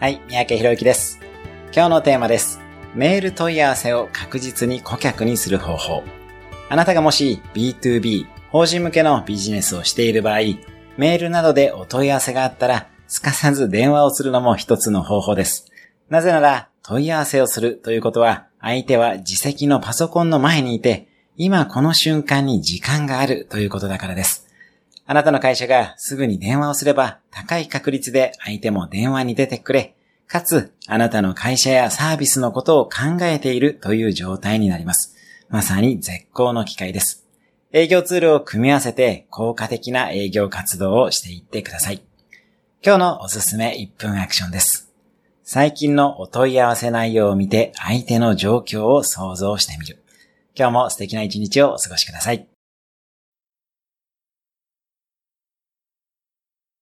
はい、三宅博之です。今日のテーマです。メール問い合わせを確実に顧客にする方法。あなたがもし B2B、法人向けのビジネスをしている場合、メールなどでお問い合わせがあったら、すかさず電話をするのも一つの方法です。なぜなら、問い合わせをするということは、相手は自責のパソコンの前にいて、今この瞬間に時間があるということだからです。あなたの会社がすぐに電話をすれば高い確率で相手も電話に出てくれ、かつあなたの会社やサービスのことを考えているという状態になります。まさに絶好の機会です。営業ツールを組み合わせて効果的な営業活動をしていってください。今日のおすすめ1分アクションです。最近のお問い合わせ内容を見て相手の状況を想像してみる。今日も素敵な一日をお過ごしください。